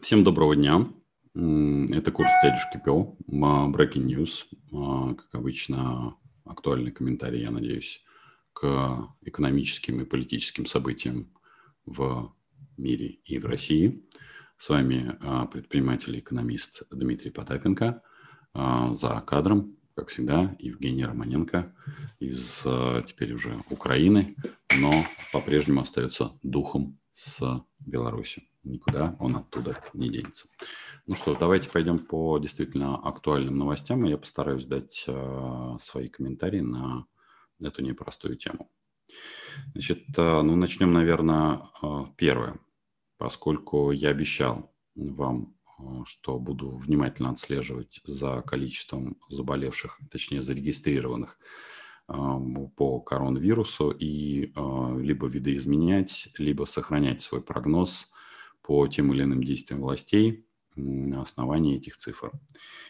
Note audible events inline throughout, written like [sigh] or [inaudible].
Всем доброго дня. Это курс дядюшки Пио, Breaking News. А, как обычно, актуальный комментарий, я надеюсь, к экономическим и политическим событиям в мире и в России. С вами а, предприниматель и экономист Дмитрий Потапенко. А, за кадром, как всегда, Евгений Романенко из теперь уже Украины, но по-прежнему остается духом с Беларусью никуда он оттуда не денется. Ну что давайте пойдем по действительно актуальным новостям, и я постараюсь дать э, свои комментарии на эту непростую тему. Значит, э, ну начнем, наверное, э, первое. Поскольку я обещал вам, что буду внимательно отслеживать за количеством заболевших, точнее зарегистрированных по коронавирусу и либо видоизменять, либо сохранять свой прогноз по тем или иным действиям властей на основании этих цифр.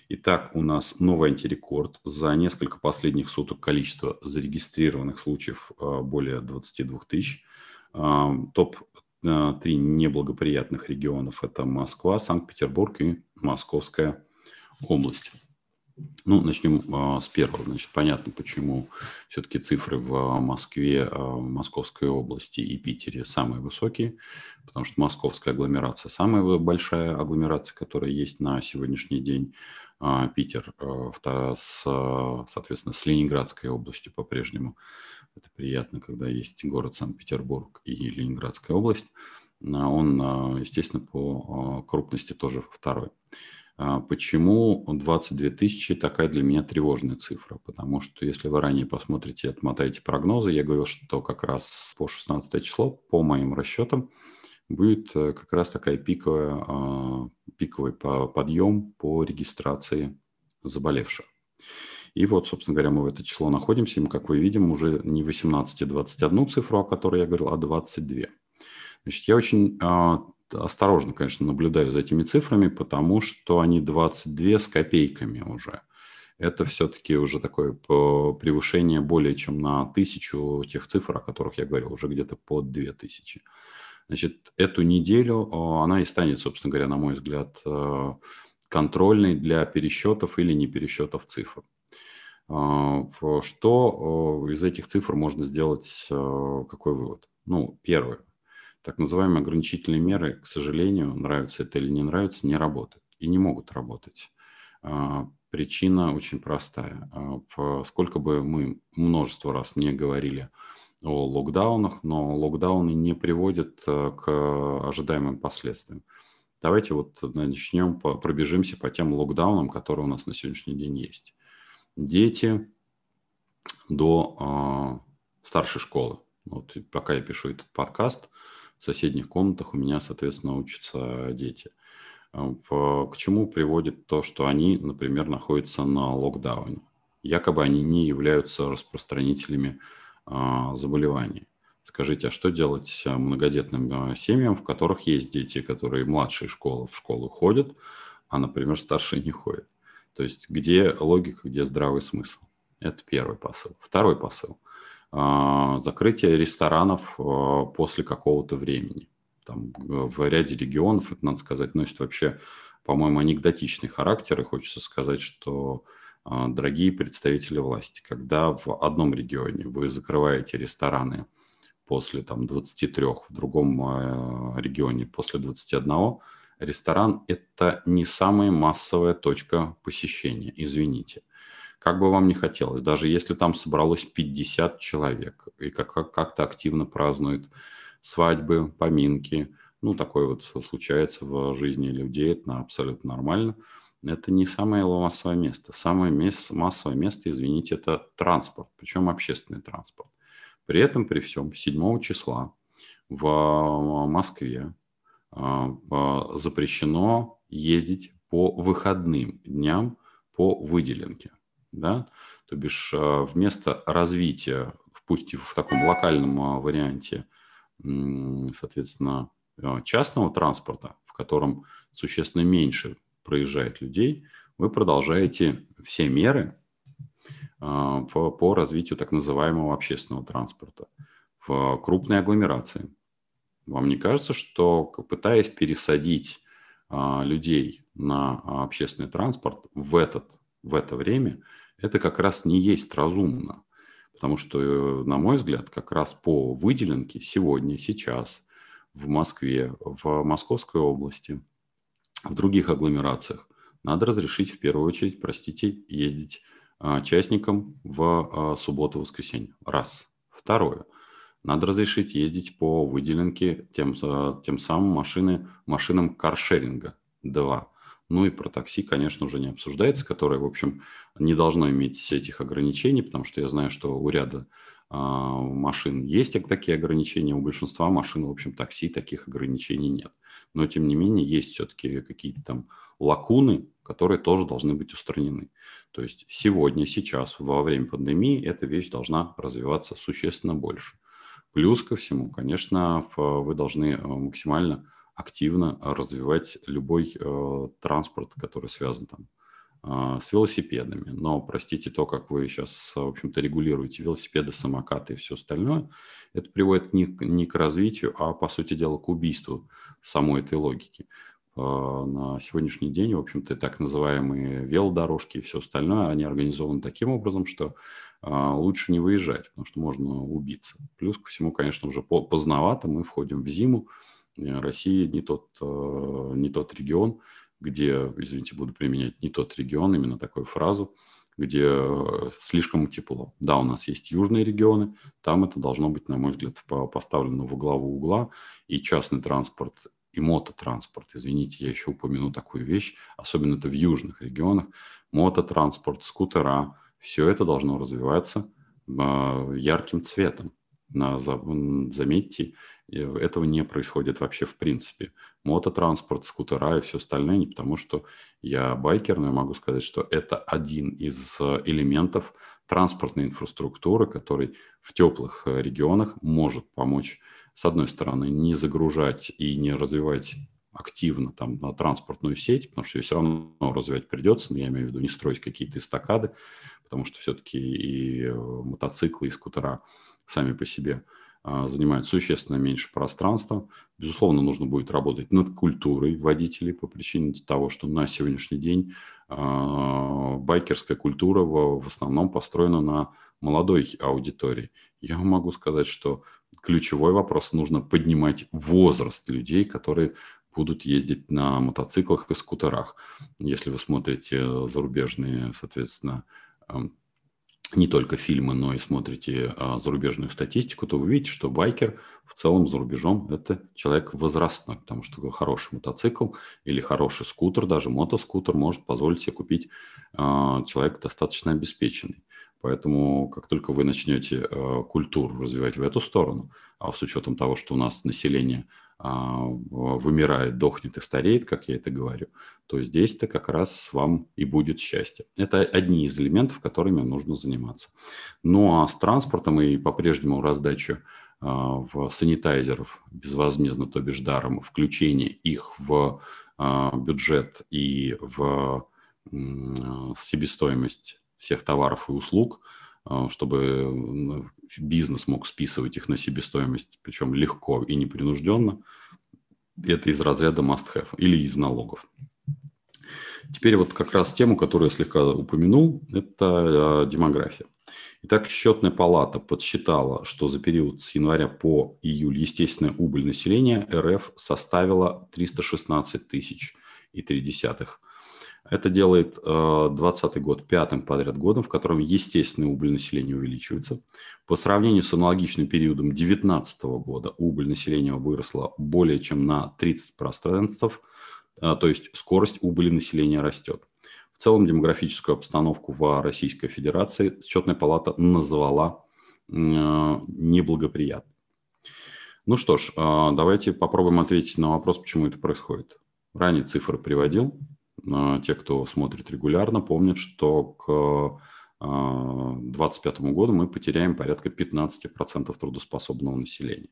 Итак, у нас новый антирекорд. За несколько последних суток количество зарегистрированных случаев а, более 22 тысяч. А, Топ-3 а, неблагоприятных регионов – это Москва, Санкт-Петербург и Московская область. Ну, начнем а, с первого. Значит, понятно, почему все-таки цифры в Москве, а, Московской области и Питере самые высокие, потому что московская агломерация самая большая агломерация, которая есть на сегодняшний день. А, Питер, а, с, соответственно, с Ленинградской областью по-прежнему. Это приятно, когда есть город Санкт-Петербург и Ленинградская область. А, он, а, естественно, по а, крупности тоже второй. А, почему 22 тысячи такая для меня тревожная цифра? Потому что если вы ранее посмотрите, отмотаете прогнозы, я говорил, что как раз по 16 число, по моим расчетам, будет э, как раз такая пиковая, а, пиковый подъем по регистрации заболевших. И вот, собственно говоря, мы в это число находимся, и мы, как вы видим, уже не 18 и 21 цифру, о которой я говорил, а 22. Значит, я очень а, осторожно, конечно, наблюдаю за этими цифрами, потому что они 22 с копейками уже. Это все-таки уже такое превышение более чем на тысячу тех цифр, о которых я говорил, уже где-то под две тысячи. Значит, эту неделю она и станет, собственно говоря, на мой взгляд, э, контрольной для пересчетов или не пересчетов цифр. Э, что из этих цифр можно сделать, э, какой вывод? Ну, первое так называемые ограничительные меры, к сожалению, нравится это или не нравится, не работают и не могут работать. А, причина очень простая. А, сколько бы мы множество раз не говорили о локдаунах, но локдауны не приводят э, к ожидаемым последствиям. Давайте вот начнем, пробежимся по тем локдаунам, которые у нас на сегодняшний день есть. Дети до э, старшей школы. Вот пока я пишу этот подкаст, в соседних комнатах у меня, соответственно, учатся дети. К чему приводит то, что они, например, находятся на локдауне? Якобы они не являются распространителями а, заболеваний. Скажите, а что делать многодетным а, семьям, в которых есть дети, которые младшие школы в школу ходят, а, например, старшие не ходят? То есть где логика, где здравый смысл? Это первый посыл. Второй посыл. А, закрытие ресторанов а, после какого-то времени. Там в ряде регионов, это надо сказать, носит вообще, по-моему, анекдотичный характер. И хочется сказать, что а, дорогие представители власти, когда в одном регионе вы закрываете рестораны после там, 23, в другом регионе после 21, ресторан – это не самая массовая точка посещения, извините как бы вам ни хотелось, даже если там собралось 50 человек и как- как-то активно празднуют свадьбы, поминки, ну, такое вот случается в жизни людей, это абсолютно нормально. Это не самое массовое место. Самое массовое место, извините, это транспорт, причем общественный транспорт. При этом, при всем, 7 числа в Москве а, запрещено ездить по выходным дням по выделенке да, то бишь а, вместо развития, пусть и в таком локальном а, варианте, соответственно, а, частного транспорта, в котором существенно меньше проезжает людей, вы продолжаете все меры по, по развитию так называемого общественного транспорта в крупной агломерации. Вам не кажется, что пытаясь пересадить людей на общественный транспорт в, этот, в это время, это как раз не есть разумно. Потому что, э, на мой взгляд, как раз по выделенке сегодня, сейчас в Москве, в Московской области, в других агломерациях надо разрешить в первую очередь, простите, ездить а, частникам в а, субботу-воскресенье. Раз. Второе. Надо разрешить ездить по выделенке тем, а, тем самым машины, машинам каршеринга. Два. Ну и про такси, конечно, уже не обсуждается, которое, в общем, не должно иметь этих ограничений, потому что я знаю, что у ряда а, машин есть такие ограничения, у большинства машин, в общем, такси таких ограничений нет. Но, тем не менее, есть все-таки какие-то там лакуны, которые тоже должны быть устранены. То есть сегодня, сейчас, во время пандемии эта вещь должна развиваться существенно больше. Плюс ко всему, конечно, вы должны э, максимально активно развивать любой э, транспорт, который связан там э, с велосипедами. Но, простите, то, как вы сейчас, в общем-то, регулируете велосипеды, самокаты и все остальное, это приводит не, не к развитию, а, по сути дела, к убийству самой этой логики. Э, на сегодняшний день, в общем-то, так называемые велодорожки и все остальное, они организованы таким образом, что э, лучше не выезжать, потому что можно убиться. Плюс ко всему, конечно, уже поздновато мы входим в зиму, Э, Россия не тот, э, не тот регион, где, извините, буду применять не тот регион, именно такую фразу, где э, слишком тепло. Да, у нас есть южные регионы, там это должно быть, на мой взгляд, поставлено во главу угла, и частный транспорт, и мототранспорт, извините, я еще упомяну такую вещь, особенно это в южных регионах, мототранспорт, скутера, все это должно развиваться ярким цветом. Заметьте, этого не происходит вообще в принципе. Мототранспорт, скутера и все остальное, не потому что я байкер, но я могу сказать, что это один из э, элементов транспортной инфраструктуры, который в теплых э, регионах может помочь, с одной стороны, не загружать и не развивать активно там на транспортную сеть, потому что ее все равно развивать придется, но я имею в виду не строить какие-то эстакады, потому что все-таки и э, мотоциклы, и скутера сами по себе – а, занимают существенно меньше пространства. Безусловно, нужно будет работать над культурой водителей по причине того, что на сегодняшний день а, байкерская культура в, основном построена на молодой аудитории. Я могу сказать, что ключевой вопрос нужно поднимать возраст людей, которые будут ездить на мотоциклах и скутерах. Если вы смотрите зарубежные, соответственно, не только фильмы, но и смотрите а, зарубежную статистику, то вы видите, что байкер в целом за рубежом – это человек возрастной, потому что хороший мотоцикл или хороший скутер, даже мотоскутер может позволить себе купить а, человек достаточно обеспеченный. Поэтому как только вы начнете а, культуру развивать в эту сторону, а с учетом того, что у нас население – вымирает, дохнет и стареет, как я это говорю, то здесь-то как раз вам и будет счастье. Это одни из элементов, которыми нужно заниматься. Ну а с транспортом и по-прежнему раздачу а, в санитайзеров безвозмездно, то бишь даром, включение их в а, бюджет и в себестоимость всех товаров и услуг – а, чтобы бизнес мог списывать их на себестоимость, причем легко и непринужденно. Это из разряда must-have или из налогов. Теперь вот как раз тему, которую я слегка упомянул, это а, демография. Итак, счетная палата подсчитала, что за период с января по июль естественная убыль населения РФ составила 316 тысяч и 3 десятых это делает 2020 э, год пятым подряд годом, в котором естественная убыль населения увеличивается. По сравнению с аналогичным периодом 2019 года убыль населения выросла более чем на 30%, э, то есть скорость убыли населения растет. В целом демографическую обстановку в Российской Федерации счетная палата назвала э, неблагоприятной. Ну что ж, давайте попробуем ответить на вопрос, почему это происходит. Ранее цифры приводил, те, кто смотрит регулярно, помнят, что к 2025 а, году мы потеряем порядка 15% трудоспособного населения.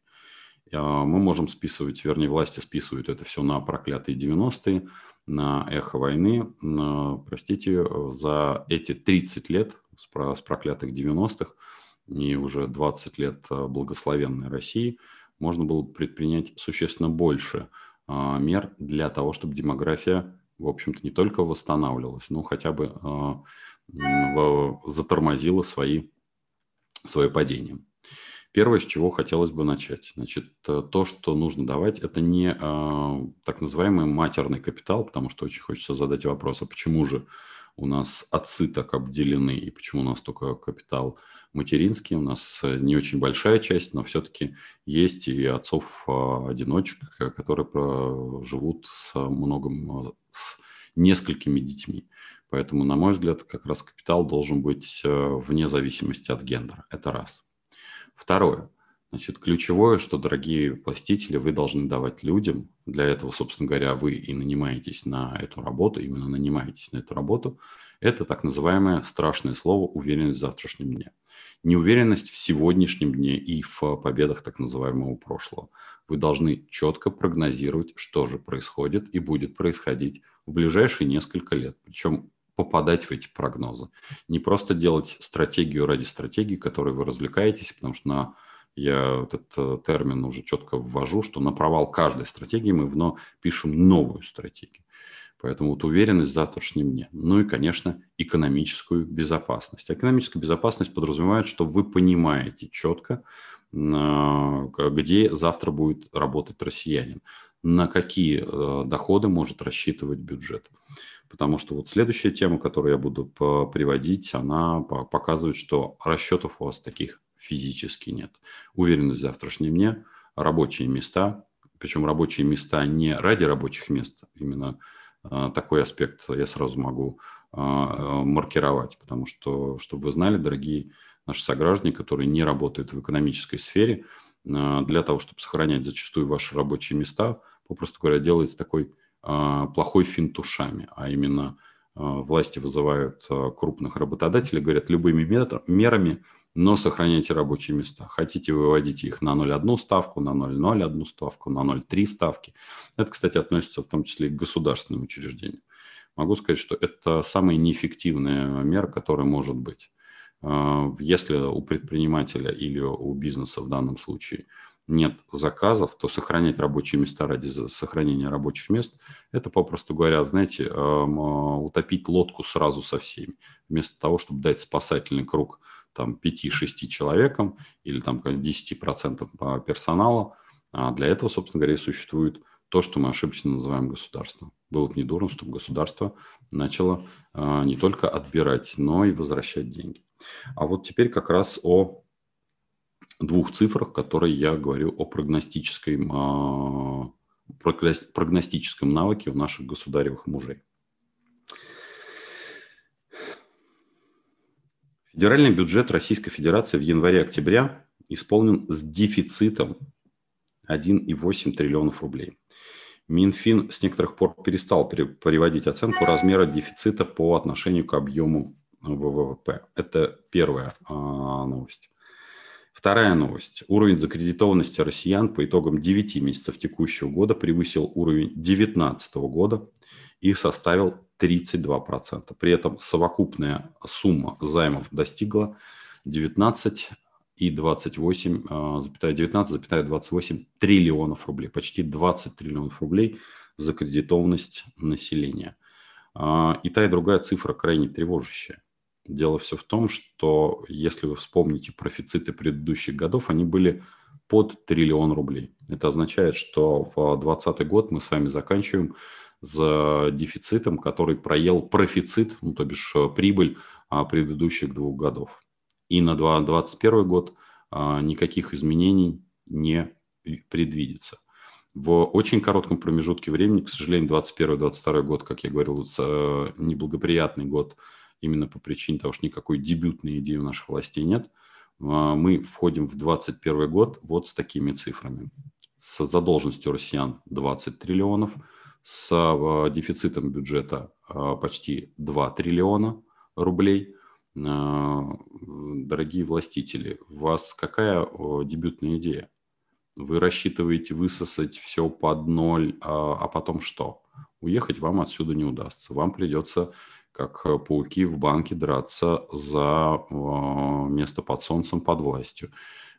А, мы можем списывать, вернее, власти списывают это все на проклятые 90-е, на эхо войны. Простите, за эти 30 лет с проклятых 90-х и уже 20 лет благословенной России можно было предпринять существенно больше мер для того, чтобы демография, в общем-то, не только восстанавливалась, но хотя бы затормозила свои, свое падение. Первое, с чего хотелось бы начать. Значит, то, что нужно давать, это не э, так называемый матерный капитал, потому что очень хочется задать вопрос, а почему же у нас отцы так обделены, и почему у нас только капитал материнский, у нас не очень большая часть, но все-таки есть и отцов-одиночек, которые живут с многом, с несколькими детьми. Поэтому, на мой взгляд, как раз капитал должен быть э, вне зависимости от гендера. Это раз. Второе. Значит, ключевое, что, дорогие властители, вы должны давать людям, для этого, собственно говоря, вы и нанимаетесь на эту работу, именно нанимаетесь на эту работу, это так называемое страшное слово «уверенность в завтрашнем дне». Неуверенность в сегодняшнем дне и в победах так называемого прошлого. Вы должны четко прогнозировать, что же происходит и будет происходить в ближайшие несколько лет. Причем попадать в эти прогнозы. Не просто делать стратегию ради стратегии, которой вы развлекаетесь, потому что на я этот э, термин уже четко ввожу, что на провал каждой стратегии мы вновь пишем новую стратегию. Поэтому вот уверенность в завтрашнем дне. Ну и, конечно, экономическую безопасность. Экономическая безопасность подразумевает, что вы понимаете четко, где завтра будет работать россиянин, на какие э, доходы может рассчитывать бюджет. Потому что вот следующая тема, которую я буду приводить, она показывает, что расчетов у вас таких физически нет. Уверенность в завтрашнем дне, рабочие места, причем рабочие места не ради рабочих мест, именно э, такой аспект я сразу могу э, маркировать, потому что, чтобы вы знали, дорогие наши сограждане, которые не работают в экономической сфере, э, для того, чтобы сохранять зачастую ваши рабочие места, попросту говоря, делается такой а, плохой финт ушами, а именно а, власти вызывают а, крупных работодателей, говорят любыми мерами, но сохраняйте рабочие места. Хотите выводить их на 0,1 ставку, на 0,01 ставку, на 0,3 ставки. Это, кстати, относится в том числе и к государственным учреждениям. Могу сказать, что это самая неэффективная мера, которая может быть. Если у предпринимателя или у бизнеса в данном случае – нет заказов, то сохранять рабочие места ради сохранения рабочих мест, это, попросту говоря, знаете, эм, э, утопить лодку сразу со всеми. Вместо того, чтобы дать спасательный круг там 5-6 человекам или там 10% персонала, а для этого, собственно говоря, и существует то, что мы ошибочно называем государством. Было бы недурно, чтобы государство начало э, не только отбирать, но и возвращать деньги. А вот теперь как раз о двух цифрах, которые я говорю о прогностическом, а, прогностическом навыке у наших государевых мужей. Федеральный бюджет Российской Федерации в январе-октябре исполнен с дефицитом 1,8 триллионов рублей. Минфин с некоторых пор перестал приводить оценку размера дефицита по отношению к объему ВВП. Это первая а, новость. Вторая новость. Уровень закредитованности россиян по итогам 9 месяцев текущего года превысил уровень 2019 года и составил 32%. При этом совокупная сумма займов достигла 19 и 28, 19,28 триллионов рублей. Почти 20 триллионов рублей закредитованность населения. А, и та, и другая цифра крайне тревожащая. Дело все в том, что если вы вспомните профициты предыдущих годов, они были под триллион рублей. Это означает, что в 2020 год мы с вами заканчиваем с дефицитом, который проел профицит, ну, то бишь э, прибыль а, предыдущих двух годов. И на 2021 год а, никаких изменений не предвидится. В очень коротком промежутке времени, к сожалению, 2021-2022 год, как я говорил, э, неблагоприятный год именно по причине того, что никакой дебютной идеи у наших властей нет, а, мы входим в 2021 год вот с такими цифрами. С задолженностью россиян 20 триллионов, с а, дефицитом бюджета а, почти 2 триллиона рублей. Дорогие властители, у вас какая дебютная идея? Вы рассчитываете высосать все под ноль, а потом что? Уехать вам отсюда не удастся. Вам придется как пауки в банке драться за место под солнцем, под властью.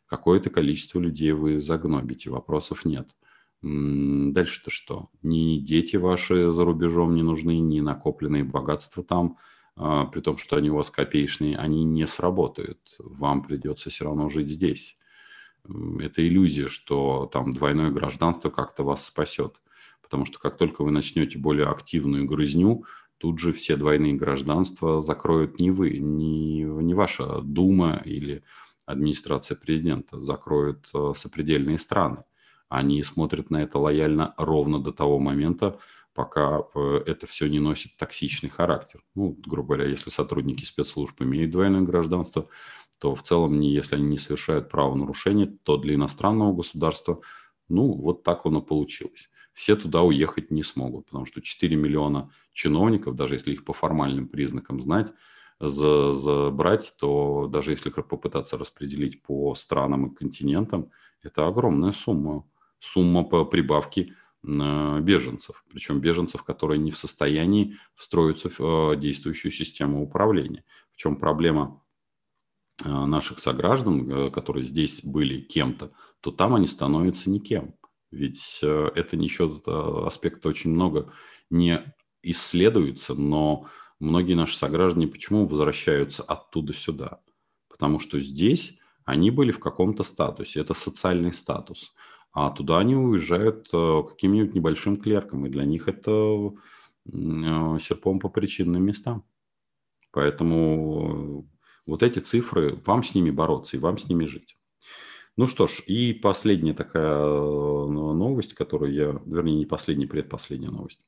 Какое-то количество людей вы загнобите, вопросов нет. Дальше-то что? Ни дети ваши за рубежом не нужны, ни накопленные богатства там, а, при том, что они у вас копеечные, они не сработают. Вам придется все равно жить здесь. Это иллюзия, что там двойное гражданство как-то вас спасет. Потому что как только вы начнете более активную грызню, тут же все двойные гражданства закроют не вы, не, не ваша Дума или администрация президента, закроют э, сопредельные страны. Они смотрят на это лояльно ровно до того момента, пока э, это все не носит токсичный характер. Ну, грубо говоря, если сотрудники спецслужб имеют двойное гражданство, то в целом, если они не совершают правонарушения, то для иностранного государства, ну, вот так оно получилось все туда уехать не смогут, потому что 4 миллиона чиновников, даже если их по формальным признакам знать, за, забрать, то даже если попытаться распределить по странам и континентам, это огромная сумма. Сумма по прибавке беженцев, причем беженцев, которые не в состоянии встроиться в э, действующую систему управления. В чем проблема э, наших сограждан, которые здесь были кем-то, то там они становятся никем. Ведь э, это ничего, аспекта очень много не исследуется, но многие наши сограждане почему возвращаются оттуда сюда? Потому что здесь они были в каком-то статусе, это социальный статус. А туда они уезжают э, каким-нибудь небольшим клерком, и для них это э, серпом по причинным местам. Поэтому вот эти цифры, вам с ними бороться и вам с ними жить. Ну что ж, и последняя такая э, новость, которую я, вернее, не последняя, предпоследняя новость.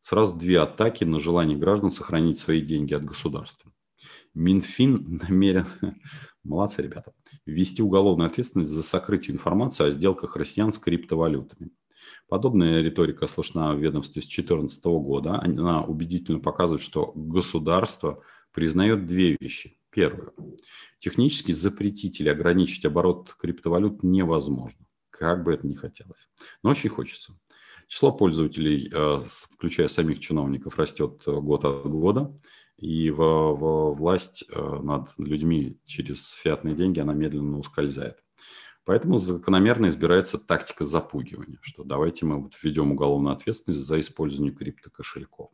Сразу две атаки на желание граждан сохранить свои деньги от государства. Минфин намерен, [laughs] молодцы ребята, ввести уголовную ответственность за сокрытие информации о сделках россиян с криптовалютами. Подобная риторика слышна в ведомстве с 2014 года. Она убедительно показывает, что государство признает две вещи. Первое. Технически запретить или ограничить оборот криптовалют невозможно, как бы это ни хотелось. Но очень хочется. Число пользователей, э, включая самих чиновников, растет год от года, и в, в власть э, над людьми через фиатные деньги она медленно ускользает. Поэтому закономерно избирается тактика запугивания, что давайте мы вот введем уголовную ответственность за использование криптокошельков.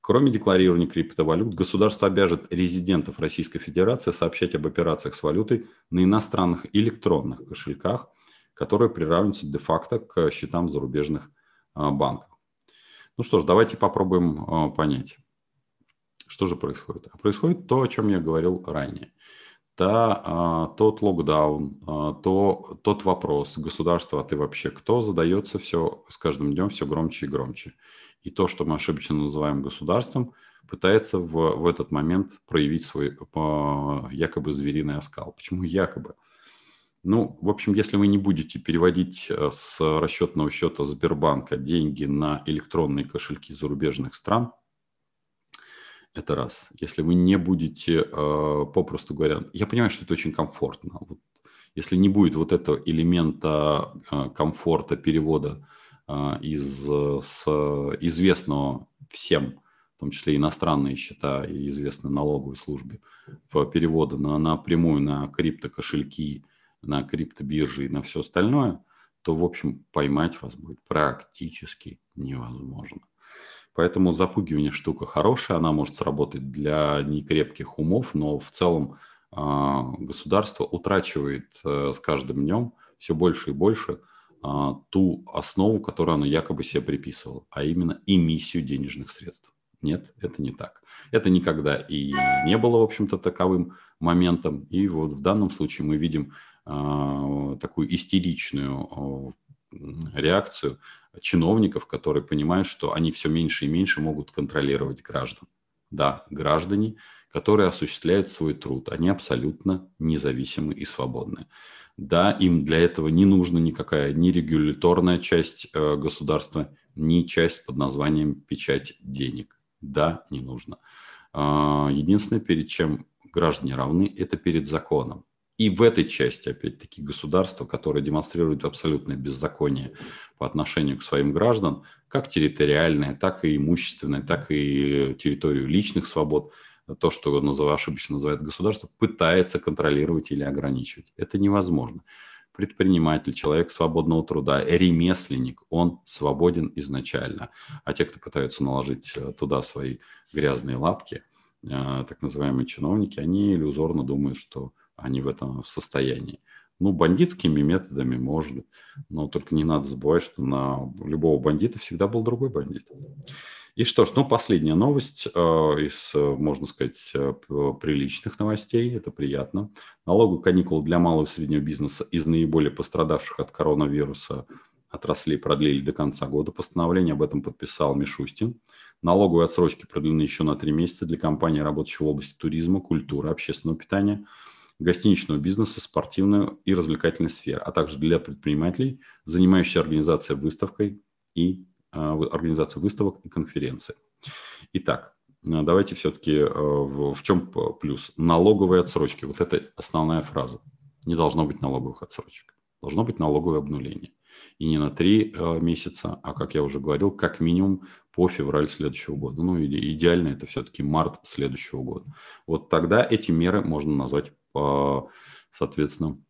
Кроме декларирования криптовалют, государство обяжет резидентов Российской Федерации сообщать об операциях с валютой на иностранных электронных кошельках, которые приравниваются де-факто к счетам зарубежных а, банков. Ну что ж, давайте попробуем а, понять, что же происходит. А происходит то, о чем я говорил ранее. Та, а, тот локдаун, то, тот вопрос, государство, а ты вообще кто, задается все с каждым днем все громче и громче и то, что мы ошибочно называем государством, пытается в, в этот момент проявить свой якобы звериный оскал. Почему якобы? Ну, в общем, если вы не будете переводить э, с расчетного счета Сбербанка деньги на электронные кошельки зарубежных стран, это раз. Если вы не будете, э, попросту говоря, я понимаю, что это очень комфортно. Вот, если не будет вот этого элемента э, комфорта перевода а, из с известного всем, в том числе иностранные счета и известной налоговой службе, в переводы на, напрямую на криптокошельки, на криптобиржи и на все остальное, то, в общем, поймать вас будет практически невозможно. Поэтому запугивание штука хорошая, она может сработать для некрепких умов, но в целом э, государство утрачивает э, с каждым днем все больше и больше а, ту основу, которую оно якобы себе приписывало, а именно эмиссию денежных средств. Нет, это не так. Это никогда и не было, в общем-то, таковым моментом. И вот в данном случае мы видим э, такую истеричную реакцию чиновников, которые понимают, что они все меньше и меньше могут контролировать граждан. Да, граждане, которые осуществляют свой труд, они абсолютно независимы и свободны. Да, им для этого не нужна никакая ни регуляторная часть э, государства, ни часть под названием печать денег. Да, не нужно. Э, единственное, перед чем граждане равны, это перед законом. И в этой части, опять-таки, государство, которое демонстрирует абсолютное беззаконие по отношению к своим гражданам, как территориальное, так и имущественное, так и территорию личных свобод – то, что ошибочно называют государство, пытается контролировать или ограничивать. Это невозможно. предприниматель, человек свободного труда, ремесленник, он свободен изначально. А те, кто пытаются наложить э, туда свои грязные лапки, э, так называемые чиновники, они иллюзорно думают, что они в этом в состоянии. Ну, бандитскими методами может, но только не надо забывать, что на любого бандита всегда был другой бандит. И что ж, ну, последняя новость э, из, можно сказать, э, приличных новостей, это приятно. Налоговые каникулы для малого и среднего бизнеса из наиболее пострадавших от коронавируса отраслей продлили до конца года. Постановление об этом подписал Мишустин. Налоговые отсрочки продлены еще на три месяца для компаний, работающих в области туризма, культуры, общественного питания – гостиничного бизнеса, спортивной и развлекательной сферы, а также для предпринимателей, занимающихся организацией выставкой и а, организацией выставок и конференций. Итак, а, давайте все-таки а, в, в чем плюс? Налоговые отсрочки. Вот это основная фраза. Не должно быть налоговых отсрочек. Должно быть налоговое обнуление. И не на три месяца, а, как я уже говорил, как минимум по февраль следующего года. Ну, идеально это все-таки март следующего года. Вот тогда эти меры можно назвать по, соответственно,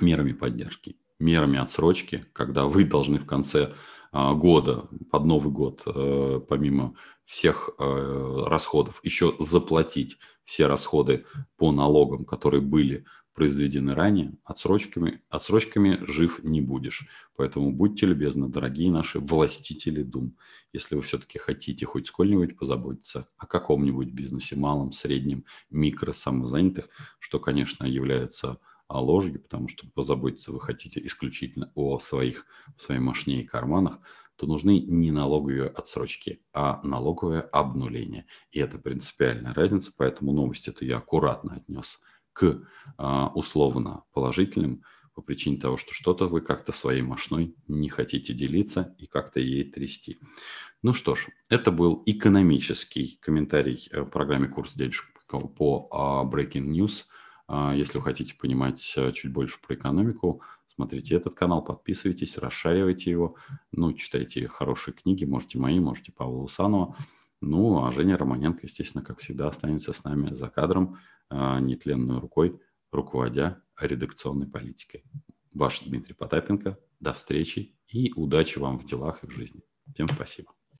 мерами поддержки, мерами отсрочки, когда вы должны в конце а, года, под Новый год, э, помимо всех э, расходов, еще заплатить все расходы по налогам, которые были произведены ранее, отсрочками, отсрочками жив не будешь. Поэтому будьте любезны, дорогие наши властители дум, если вы все-таки хотите хоть сколь-нибудь позаботиться о каком-нибудь бизнесе, малом, среднем, микро, самозанятых, что, конечно, является а, ложью, потому что позаботиться вы хотите исключительно о своих, своей машине и карманах, то нужны не налоговые отсрочки, а налоговое обнуление. И это принципиальная разница, поэтому новость эту я аккуратно отнес – к а, условно положительным по причине того, что что-то вы как-то своей мощной не хотите делиться и как-то ей трясти. Ну что ж, это был экономический комментарий в программе «Курс дядюшка» по а, Breaking News. А, если вы хотите понимать чуть больше про экономику, смотрите этот канал, подписывайтесь, расшаривайте его, ну, читайте хорошие книги, можете мои, можете Павла Усанова. Ну, а Женя Романенко, естественно, как всегда, останется с нами за кадром, а, нетленной рукой, руководя редакционной политикой. Ваш Дмитрий Потапенко. До встречи и удачи вам в делах и в жизни. Всем спасибо.